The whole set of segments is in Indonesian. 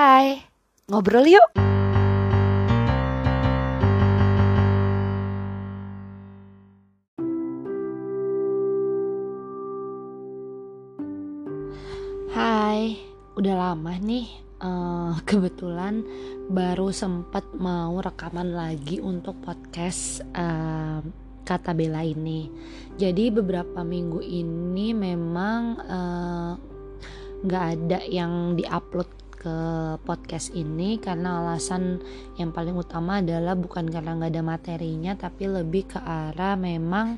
Hai, ngobrol yuk. Hai, udah lama nih. Uh, kebetulan baru sempat mau rekaman lagi untuk podcast uh, kata Bella ini. Jadi beberapa minggu ini memang uh, nggak ada yang diupload ke podcast ini karena alasan yang paling utama adalah bukan karena nggak ada materinya tapi lebih ke arah memang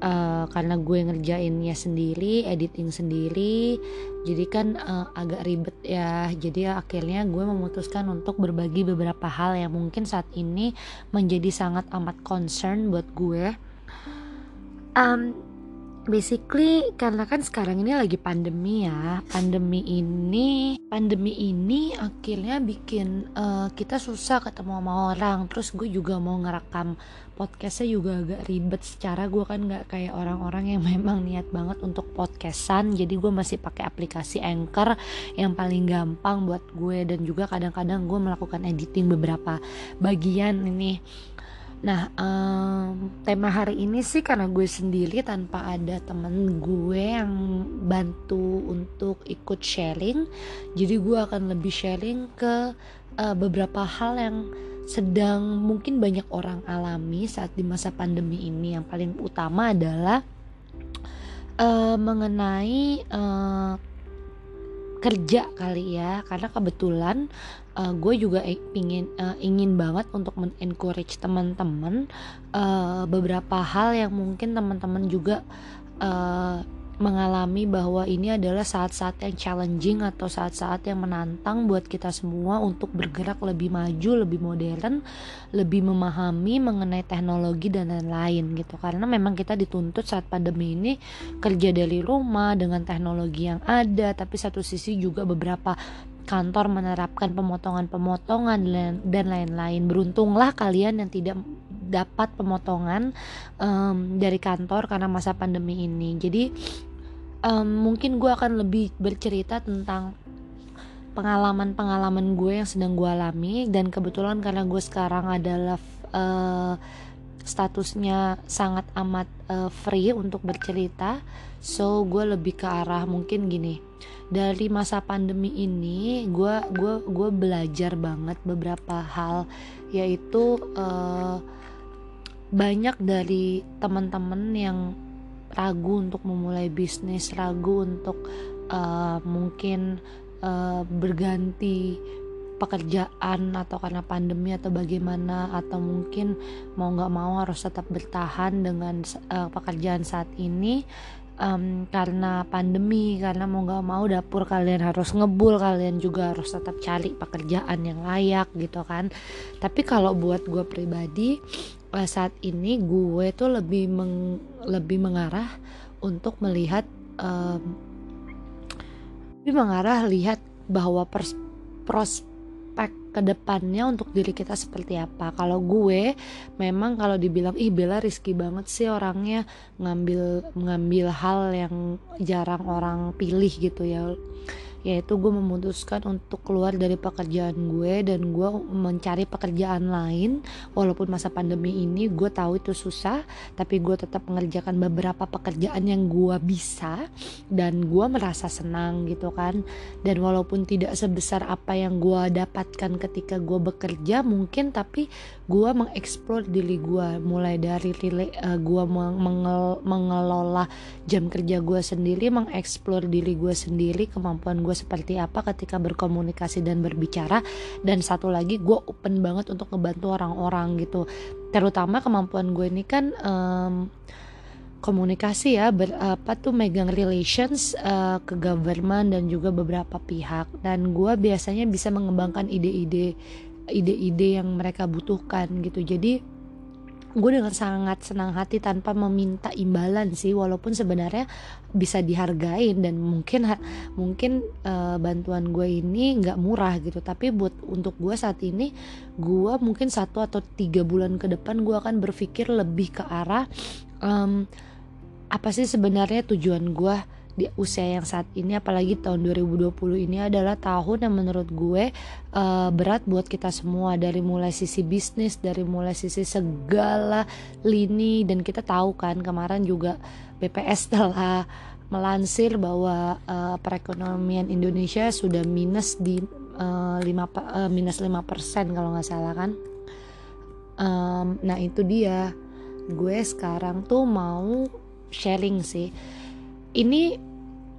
uh, karena gue ngerjainnya sendiri editing sendiri jadi kan uh, agak ribet ya. Jadi akhirnya gue memutuskan untuk berbagi beberapa hal yang mungkin saat ini menjadi sangat amat concern buat gue. Um, basically karena kan sekarang ini lagi pandemi ya. Pandemi ini pandemi ini akhirnya bikin uh, kita susah ketemu sama orang. Terus gue juga mau ngerekam podcastnya juga agak ribet. Secara gue kan nggak kayak orang-orang yang memang niat banget untuk podcastan. Jadi gue masih pakai aplikasi anchor yang paling gampang buat gue. Dan juga kadang-kadang gue melakukan editing beberapa bagian ini Nah, um, tema hari ini sih karena gue sendiri tanpa ada temen gue yang bantu untuk ikut sharing. Jadi gue akan lebih sharing ke uh, beberapa hal yang sedang mungkin banyak orang alami saat di masa pandemi ini. Yang paling utama adalah uh, mengenai uh, kerja kali ya. Karena kebetulan uh, gue juga ingin uh, ingin banget untuk men-encourage teman-teman uh, beberapa hal yang mungkin teman-teman juga uh, mengalami bahwa ini adalah saat-saat yang challenging atau saat-saat yang menantang buat kita semua untuk bergerak lebih maju, lebih modern, lebih memahami mengenai teknologi dan lain-lain gitu. Karena memang kita dituntut saat pandemi ini kerja dari rumah dengan teknologi yang ada, tapi satu sisi juga beberapa kantor menerapkan pemotongan-pemotongan dan lain-lain. Beruntunglah kalian yang tidak dapat pemotongan um, dari kantor karena masa pandemi ini. Jadi um, mungkin gue akan lebih bercerita tentang pengalaman-pengalaman gue yang sedang gue alami. Dan kebetulan karena gue sekarang adalah uh, statusnya sangat amat uh, free untuk bercerita. So gue lebih ke arah mungkin gini. Dari masa pandemi ini gue gue gue belajar banget beberapa hal. Yaitu uh, banyak dari teman-teman yang ragu untuk memulai bisnis, ragu untuk uh, mungkin uh, berganti pekerjaan atau karena pandemi atau bagaimana atau mungkin mau nggak mau harus tetap bertahan dengan uh, pekerjaan saat ini um, karena pandemi karena mau nggak mau dapur kalian harus ngebul kalian juga harus tetap cari pekerjaan yang layak gitu kan. Tapi kalau buat gue pribadi saat ini gue tuh lebih meng, lebih mengarah untuk melihat um, lebih mengarah lihat bahwa pers, prospek ke depannya untuk diri kita seperti apa. Kalau gue memang kalau dibilang ih Bella riski banget sih orangnya ngambil ngambil hal yang jarang orang pilih gitu ya yaitu gue memutuskan untuk keluar dari pekerjaan gue dan gue mencari pekerjaan lain. Walaupun masa pandemi ini gue tahu itu susah tapi gue tetap mengerjakan beberapa pekerjaan yang gue bisa dan gue merasa senang gitu kan. Dan walaupun tidak sebesar apa yang gue dapatkan ketika gue bekerja mungkin tapi gue mengeksplor diri gue mulai dari uh, gue mengel, mengelola jam kerja gue sendiri mengeksplor diri gue sendiri kemampuan gue gue seperti apa ketika berkomunikasi dan berbicara. Dan satu lagi gue open banget untuk ngebantu orang-orang gitu. Terutama kemampuan gue ini kan um, komunikasi ya ber, apa tuh megang relations uh, ke government dan juga beberapa pihak. Dan gue biasanya bisa mengembangkan ide-ide ide-ide yang mereka butuhkan gitu. Jadi gue dengan sangat senang hati tanpa meminta imbalan sih walaupun sebenarnya bisa dihargain dan mungkin mungkin uh, bantuan gue ini nggak murah gitu. Tapi buat untuk gue saat ini gue mungkin satu atau tiga bulan ke depan gue akan berpikir lebih ke arah um, apa sih sebenarnya tujuan gue di usia yang saat ini apalagi tahun 2020 ini adalah tahun yang menurut gue uh, berat buat kita semua. Dari mulai sisi bisnis dari mulai sisi segala lini. Dan kita tahu kan kemarin juga BPS telah melansir bahwa uh, perekonomian Indonesia sudah minus di uh, 5 uh, minus 5% kalau nggak salah kan? Um, nah itu dia. Gue sekarang tuh mau sharing sih ini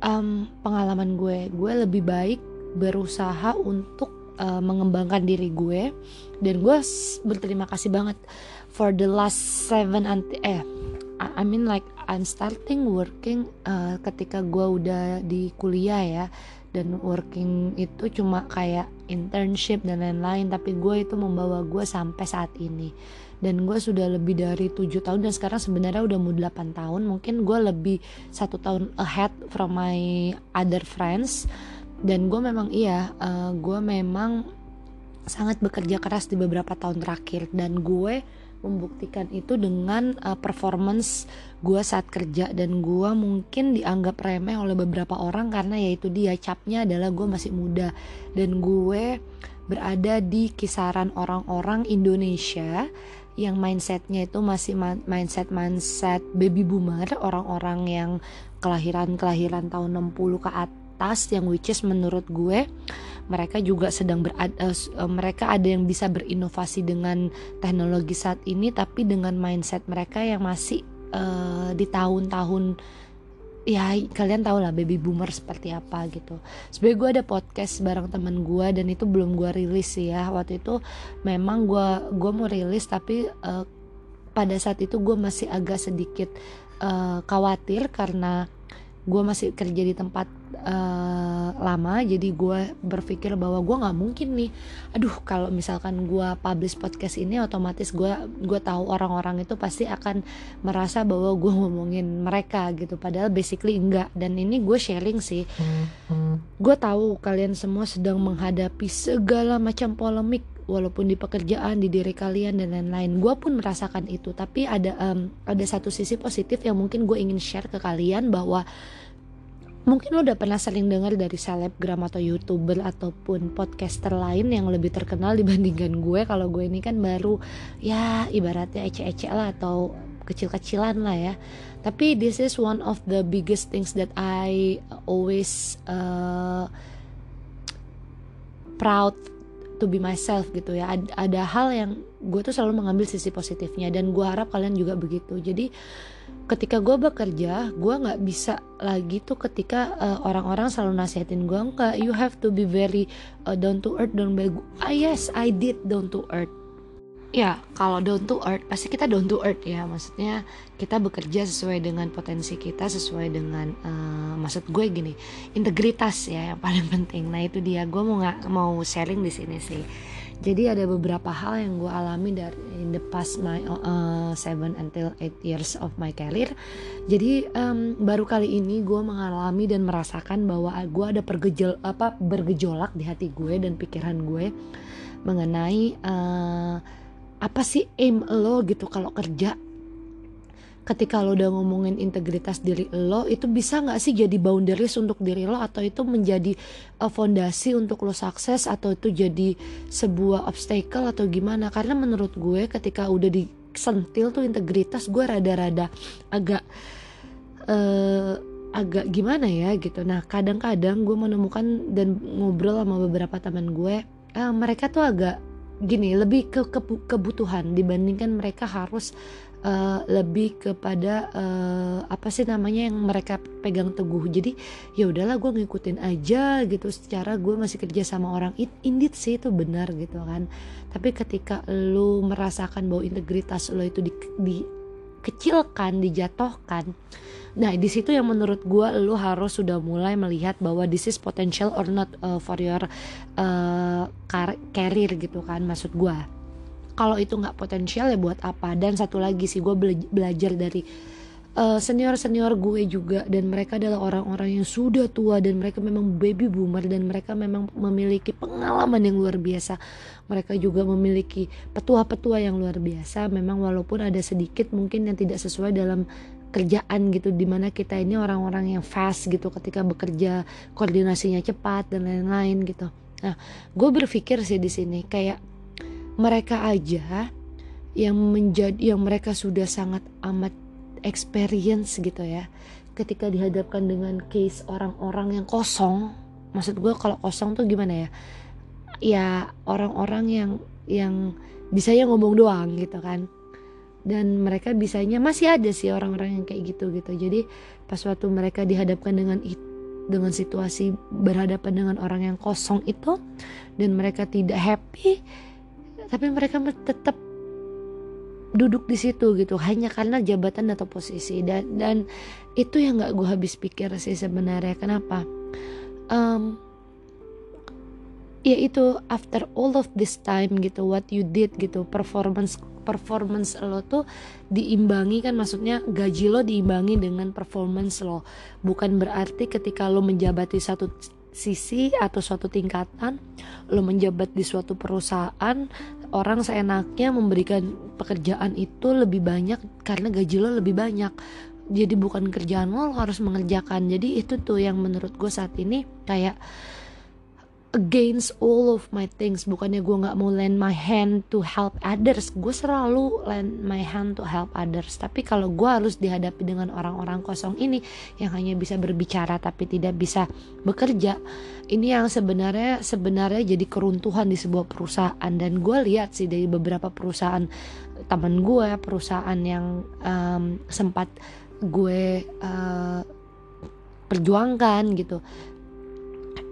um, pengalaman gue. Gue lebih baik berusaha untuk uh, mengembangkan diri gue. Dan gue berterima kasih banget for the last seven anti eh I mean like I'm starting working uh, ketika gue udah di kuliah ya. Dan working itu cuma kayak internship dan lain-lain. Tapi gue itu membawa gue sampai saat ini dan gue sudah lebih dari tujuh tahun dan sekarang sebenarnya udah mau 8 tahun. Mungkin gue lebih satu tahun ahead from my other friends. Dan gue memang iya uh, gue memang sangat bekerja keras di beberapa tahun terakhir. Dan gue membuktikan itu dengan uh, performance gue saat kerja. Dan gue mungkin dianggap remeh oleh beberapa orang karena yaitu dia capnya adalah gue masih muda. Dan gue berada di kisaran orang-orang Indonesia yang mindsetnya itu masih mindset mindset baby boomer orang-orang yang kelahiran kelahiran tahun 60 ke atas yang which is menurut gue mereka juga sedang berada uh, uh, mereka ada yang bisa berinovasi dengan teknologi saat ini tapi dengan mindset mereka yang masih uh, di tahun-tahun ya kalian tau lah baby boomer seperti apa gitu. Sebenarnya gue ada podcast bareng temen gue dan itu belum gue rilis sih ya. Waktu itu memang gue gue mau rilis tapi uh, pada saat itu gue masih agak sedikit uh, khawatir karena gue masih kerja di tempat uh, lama jadi gue berpikir bahwa gue nggak mungkin nih. Aduh kalau misalkan gue publish podcast ini otomatis gue gue tahu orang-orang itu pasti akan merasa bahwa gue ngomongin mereka gitu. Padahal basically enggak dan ini gue sharing sih. Gue tahu kalian semua sedang menghadapi segala macam polemik walaupun di pekerjaan di diri kalian dan lain-lain. Gue pun merasakan itu. Tapi ada um, ada satu sisi positif yang mungkin gue ingin share ke kalian bahwa mungkin lo udah pernah sering dengar dari selebgram atau youtuber ataupun podcaster lain yang lebih terkenal dibandingkan gue. Kalau gue ini kan baru ya ibaratnya ece-ece lah atau kecil-kecilan lah ya. Tapi this is one of the biggest things that I always uh, proud to be myself gitu ya. Ada, ada hal yang gue tuh selalu mengambil sisi positifnya dan gue harap kalian juga begitu. Jadi ketika gue bekerja gue nggak bisa lagi tuh ketika uh, orang-orang selalu nasihatin gue enggak you have to be very uh, down to earth down by ah yes I did down to earth ya kalau down to earth pasti kita down to earth ya. Maksudnya kita bekerja sesuai dengan potensi kita sesuai dengan uh, maksud gue gini integritas ya yang paling penting. Nah itu dia. Gue mau nggak mau sharing di sini sih. Jadi ada beberapa hal yang gue alami dari in the past my uh, seven until eight years of my career. Jadi um, baru kali ini gue mengalami dan merasakan bahwa gue ada pergejol apa bergejolak di hati gue dan pikiran gue mengenai uh, apa sih aim lo gitu kalau kerja? Ketika lo udah ngomongin integritas diri lo itu bisa nggak sih jadi boundaries untuk diri lo? Atau itu menjadi uh, fondasi untuk lo sukses? Atau itu jadi sebuah obstacle atau gimana? Karena menurut gue ketika udah disentil tuh integritas gue rada-rada agak uh, agak gimana ya gitu. Nah kadang-kadang gue menemukan dan ngobrol sama beberapa teman gue uh, mereka tuh agak gini lebih ke, ke kebutuhan dibandingkan mereka harus uh, lebih kepada uh, apa sih namanya yang mereka pegang teguh. Jadi ya udahlah gue ngikutin aja gitu secara gue masih kerja sama orang. It, indeed sih itu benar gitu kan. Tapi ketika lu merasakan bahwa integritas lo itu di, dikecilkan dijatuhkan Nah, di situ yang menurut gue lu harus sudah mulai melihat bahwa this is potential or not uh, for your uh, career gitu kan maksud gue. Kalau itu nggak potensial ya buat apa? Dan satu lagi sih gue bela belajar dari uh, senior-senior gue juga dan mereka adalah orang-orang yang sudah tua dan mereka memang baby boomer dan mereka memang memiliki pengalaman yang luar biasa. Mereka juga memiliki petua-petua yang luar biasa. Memang walaupun ada sedikit mungkin yang tidak sesuai dalam kerjaan gitu di mana kita ini orang-orang yang fast gitu ketika bekerja koordinasinya cepat dan lain-lain gitu nah gue berpikir sih di sini kayak mereka aja yang menjadi yang mereka sudah sangat amat experience gitu ya. Ketika dihadapkan dengan case orang-orang yang kosong maksud gue kalau kosong tuh gimana ya? Ya orang-orang yang yang bisa ya ngomong doang gitu kan. Dan mereka bisanya masih ada sih orang-orang yang kayak gitu gitu. Jadi pas waktu mereka dihadapkan dengan dengan situasi berhadapan dengan orang yang kosong itu dan mereka tidak happy tapi mereka tetap duduk di situ gitu hanya karena jabatan atau posisi. Dan dan itu yang nggak gue habis pikir sih sebenarnya. Kenapa? Um, ya itu after all of this time gitu what you did gitu performance performance lo tuh diimbangi kan maksudnya gaji lo diimbangi dengan performance lo. Bukan berarti ketika lo menjabati satu sisi atau suatu tingkatan lo menjabat di suatu perusahaan orang seenaknya memberikan pekerjaan itu lebih banyak karena gaji lo lebih banyak. Jadi bukan kerjaan lo, lo harus mengerjakan. Jadi itu tuh yang menurut gue saat ini kayak against all of my things. Bukannya gue nggak mau lend my hand to help others. Gue selalu lend my hand to help others. Tapi kalau gue harus dihadapi dengan orang-orang kosong ini yang hanya bisa berbicara tapi tidak bisa bekerja ini yang sebenarnya sebenarnya jadi keruntuhan di sebuah perusahaan. Dan gue lihat sih dari beberapa perusahaan teman gue perusahaan yang um, sempat gue uh, perjuangkan gitu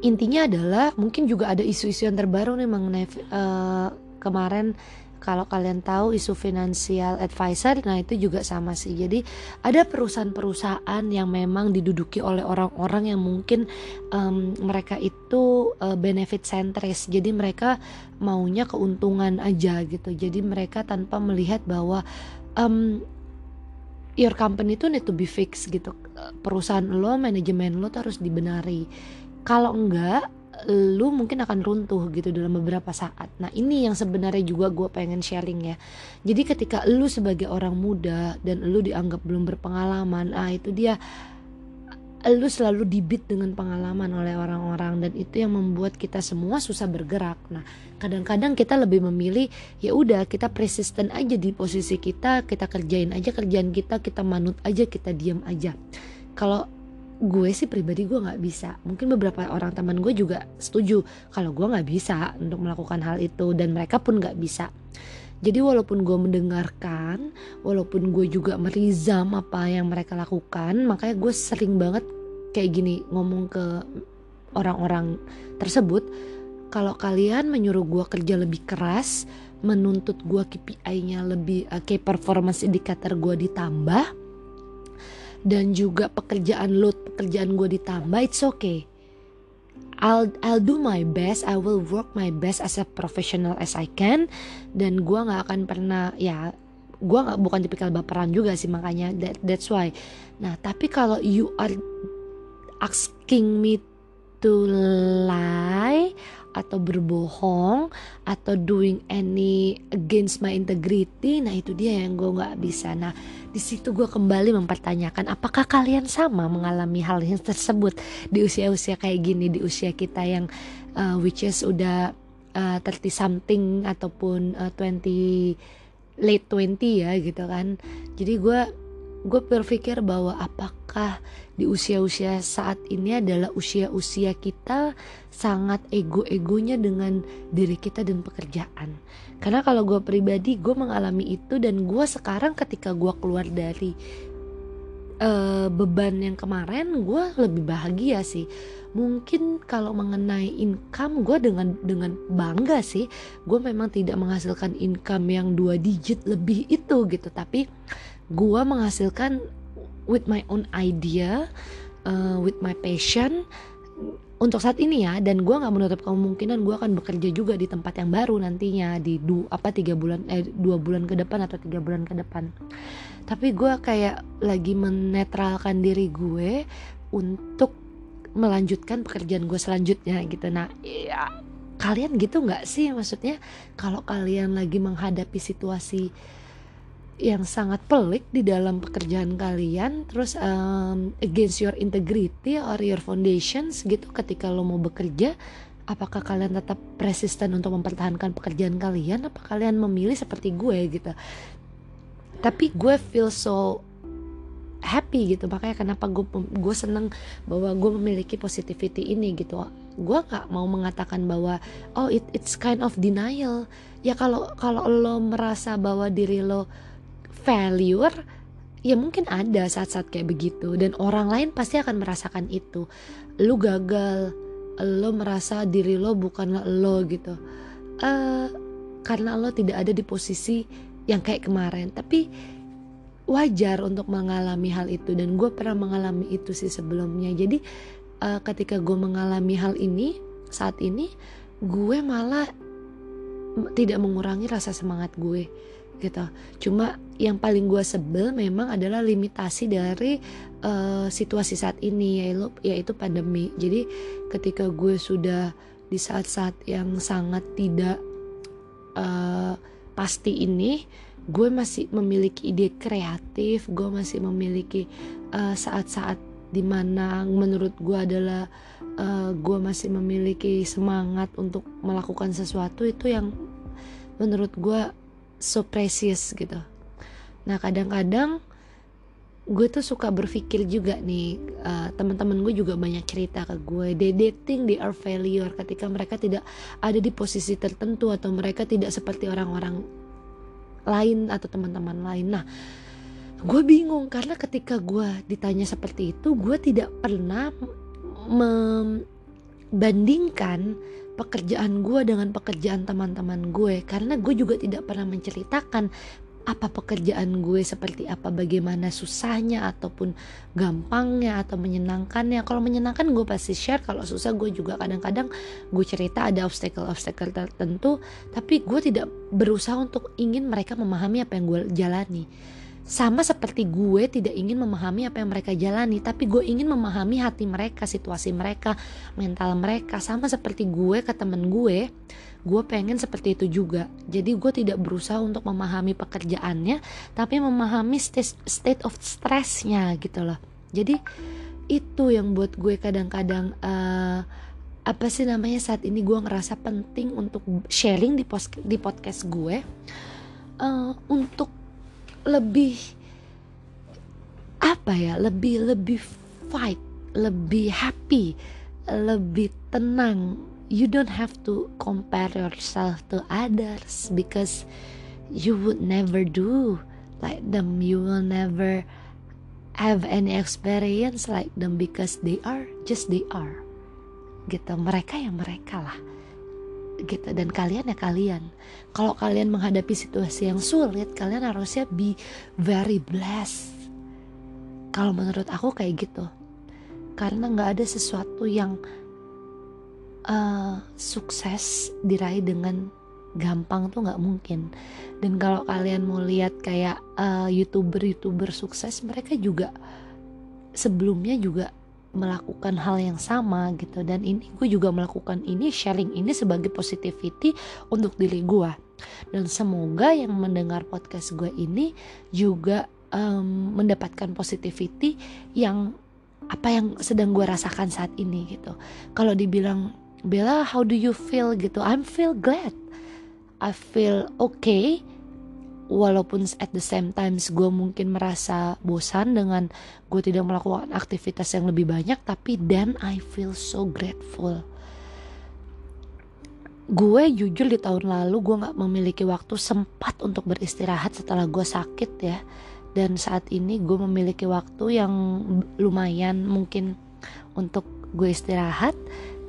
intinya adalah mungkin juga ada isu-isu yang terbaru nih mengenai uh, kemarin kalau kalian tahu isu financial advisor nah itu juga sama sih. Jadi ada perusahaan-perusahaan yang memang diduduki oleh orang-orang yang mungkin um, mereka itu uh, benefit centris. Jadi mereka maunya keuntungan aja gitu. Jadi mereka tanpa melihat bahwa um, your company itu need to be fixed gitu. Perusahaan lo manajemen lo tuh harus dibenari kalau enggak lu mungkin akan runtuh gitu dalam beberapa saat. Nah ini yang sebenarnya juga gue pengen sharing ya. Jadi ketika lu sebagai orang muda dan lu dianggap belum berpengalaman, ah itu dia lu selalu dibit dengan pengalaman oleh orang-orang dan itu yang membuat kita semua susah bergerak. Nah, kadang-kadang kita lebih memilih ya udah kita persisten aja di posisi kita, kita kerjain aja kerjaan kita, kita manut aja, kita diam aja. Kalau gue sih pribadi gue nggak bisa. Mungkin beberapa orang teman gue juga setuju kalau gue nggak bisa untuk melakukan hal itu dan mereka pun nggak bisa. Jadi walaupun gue mendengarkan walaupun gue juga merizam apa yang mereka lakukan makanya gue sering banget kayak gini ngomong ke orang-orang tersebut kalau kalian menyuruh gue kerja lebih keras menuntut gue KPI-nya lebih uh, key performance indicator gue ditambah dan juga pekerjaan load pekerjaan gue ditambah it's okay. I'll I'll do my best I will work my best as a professional as I can. Dan gue nggak akan pernah ya gue nggak bukan tipikal baperan juga sih makanya that, that's why. Nah tapi kalau you are asking me to lie atau berbohong atau doing any against my integrity nah itu dia yang gue nggak bisa. Nah di situ gue kembali mempertanyakan apakah kalian sama mengalami hal yang tersebut di usia-usia kayak gini di usia kita yang uh, which is udah uh, 30 something ataupun uh, 20 late 20 ya gitu kan. Jadi gue gue berpikir bahwa apakah di usia-usia saat ini adalah usia-usia kita sangat ego-egonya dengan diri kita dan pekerjaan. Karena kalau gue pribadi gue mengalami itu dan gue sekarang ketika gue keluar dari uh, beban yang kemarin gue lebih bahagia sih. Mungkin kalau mengenai income gue dengan dengan bangga sih. Gue memang tidak menghasilkan income yang dua digit lebih itu gitu, tapi gue menghasilkan with my own idea uh, with my passion untuk saat ini ya. Dan gue nggak menutup kemungkinan gue akan bekerja juga di tempat yang baru nantinya di du apa tiga bulan eh dua bulan ke depan atau tiga bulan ke depan. Tapi gue kayak lagi menetralkan diri gue untuk melanjutkan pekerjaan gue selanjutnya gitu. Nah ya kalian gitu nggak sih? Maksudnya kalau kalian lagi menghadapi situasi yang sangat pelik di dalam pekerjaan kalian terus um, against your integrity or your foundations gitu ketika lo mau bekerja apakah kalian tetap persisten untuk mempertahankan pekerjaan kalian? Apa kalian memilih seperti gue gitu? Tapi gue feel so happy gitu makanya kenapa gue gue seneng bahwa gue memiliki positivity ini gitu. Gue nggak mau mengatakan bahwa oh it, it's kind of denial. Ya kalau kalau lo merasa bahwa diri lo failure ya mungkin ada saat-saat kayak begitu. Dan orang lain pasti akan merasakan itu. Lu gagal lo merasa diri lo bukanlah lo gitu. Uh, karena lo tidak ada di posisi yang kayak kemarin. Tapi wajar untuk mengalami hal itu. Dan gue pernah mengalami itu sih sebelumnya. Jadi uh, ketika gue mengalami hal ini saat ini gue malah tidak mengurangi rasa semangat gue gitu. Cuma yang paling gue sebel memang adalah limitasi dari uh, situasi saat ini yaitu yaitu pandemi. Jadi ketika gue sudah di saat-saat yang sangat tidak uh, pasti ini, gue masih memiliki ide kreatif, gue masih memiliki uh, saat-saat di mana menurut gue adalah uh, gue masih memiliki semangat untuk melakukan sesuatu itu yang menurut gue so precious gitu. Nah kadang-kadang gue tuh suka berpikir juga nih uh, teman-teman gue juga banyak cerita ke gue. They dating they are failure ketika mereka tidak ada di posisi tertentu atau mereka tidak seperti orang-orang lain atau teman-teman lain. Nah gue bingung karena ketika gue ditanya seperti itu gue tidak pernah membandingkan pekerjaan gue dengan pekerjaan teman-teman gue. Karena gue juga tidak pernah menceritakan apa pekerjaan gue seperti apa bagaimana susahnya ataupun gampangnya atau menyenangkannya. Kalau menyenangkan gue pasti share. Kalau susah gue juga kadang-kadang gue cerita ada obstacle-obstacle tertentu. Tapi gue tidak berusaha untuk ingin mereka memahami apa yang gue jalani sama seperti gue tidak ingin memahami apa yang mereka jalani, tapi gue ingin memahami hati mereka, situasi mereka, mental mereka. Sama seperti gue ke temen gue, gue pengen seperti itu juga. Jadi gue tidak berusaha untuk memahami pekerjaannya, tapi memahami state, of stressnya gitu loh. Jadi itu yang buat gue kadang-kadang uh, apa sih namanya saat ini gue ngerasa penting untuk sharing di post di podcast gue uh, untuk lebih apa ya lebih lebih fight lebih happy lebih tenang. You don't have to compare yourself to others because you would never do like them. You will never have any experience like them because they are just they are. Gitu. Mereka yang mereka lah gitu. Dan kalian ya kalian. Kalau kalian menghadapi situasi yang sulit kalian harusnya be very blessed. Kalau menurut aku kayak gitu. Karena nggak ada sesuatu yang uh, sukses diraih dengan gampang tuh nggak mungkin. Dan kalau kalian mau lihat kayak uh, youtuber youtuber sukses mereka juga sebelumnya juga melakukan hal yang sama gitu. Dan ini gue juga melakukan ini sharing ini sebagai positivity untuk diri gue dan semoga yang mendengar podcast gue ini juga um, mendapatkan positivity yang apa yang sedang gue rasakan saat ini gitu. Kalau dibilang Bella how do you feel? gitu I'm feel glad. I feel okay walaupun at the same times gue mungkin merasa bosan dengan gue tidak melakukan aktivitas yang lebih banyak tapi then I feel so grateful. Gue jujur di tahun lalu gue gak memiliki waktu sempat untuk beristirahat setelah gue sakit ya. Dan saat ini gue memiliki waktu yang lumayan mungkin untuk gue istirahat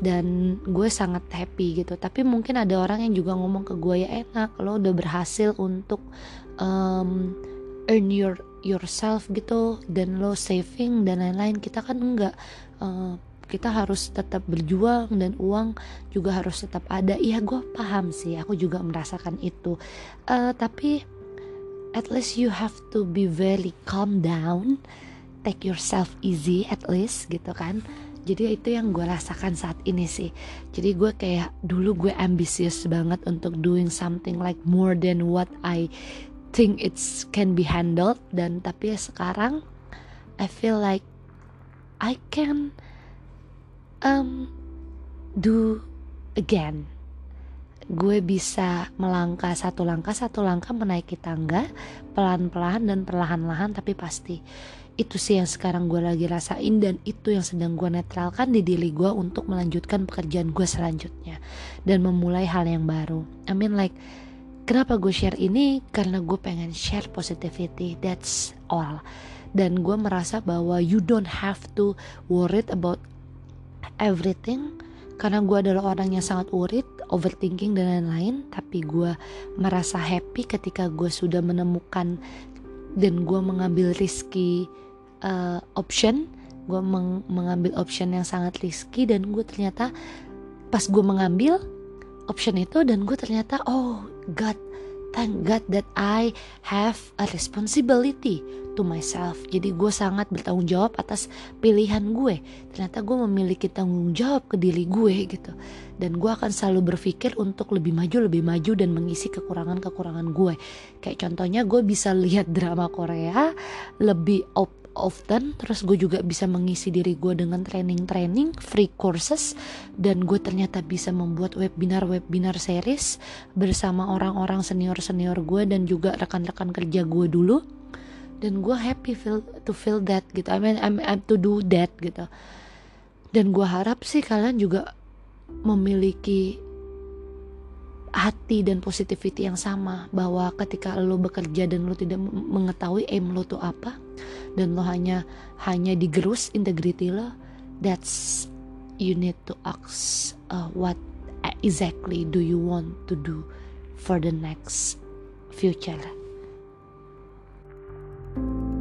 dan gue sangat happy gitu. Tapi mungkin ada orang yang juga ngomong ke gue ya enak lo udah berhasil untuk um, earn your yourself gitu dan lo saving dan lain-lain. Kita kan enggak uh, kita harus tetap berjuang dan uang juga harus tetap ada. Iya gue paham sih aku juga merasakan itu. Uh, tapi at least you have to be very calm down take yourself easy at least gitu kan jadi itu yang gue rasakan saat ini sih. Jadi gue kayak dulu gue ambisius banget untuk doing something like more than what I think it's can be handled. Dan tapi sekarang I feel like I can um do again. Gue bisa melangkah satu langkah satu langkah menaiki tangga pelan-pelan dan perlahan-lahan tapi pasti itu sih yang sekarang gue lagi rasain dan itu yang sedang gue netralkan di diri gue untuk melanjutkan pekerjaan gue selanjutnya dan memulai hal yang baru. I mean like kenapa gue share ini? Karena gue pengen share positivity that's all. Dan gue merasa bahwa you don't have to worried about everything. Karena gue adalah orang yang sangat worried, overthinking dan lain-lain. Tapi gue merasa happy ketika gue sudah menemukan dan gue mengambil risky uh, option. Gue meng mengambil option yang sangat risky dan gue ternyata pas gue mengambil option itu dan gue ternyata oh God thank God that I have a responsibility to myself. Jadi gue sangat bertanggung jawab atas pilihan gue. Ternyata gue memiliki tanggung jawab ke diri gue gitu. Dan gue akan selalu berpikir untuk lebih maju, lebih maju dan mengisi kekurangan-kekurangan gue. Kayak contohnya gue bisa lihat drama Korea lebih op often terus gue juga bisa mengisi diri gue dengan training-training free courses dan gue ternyata bisa membuat webinar-webinar series bersama orang-orang senior-senior gue dan juga rekan-rekan kerja gue dulu. Dan gue happy feel to feel that gitu. I mean I'm, I'm to do that gitu. Dan gue harap sih kalian juga memiliki hati dan positivity yang sama bahwa ketika lo bekerja dan lo tidak mengetahui aim lo tuh apa dan lo hanya hanya digerus integrity lo that's you need to ask uh, what exactly do you want to do for the next future. thank you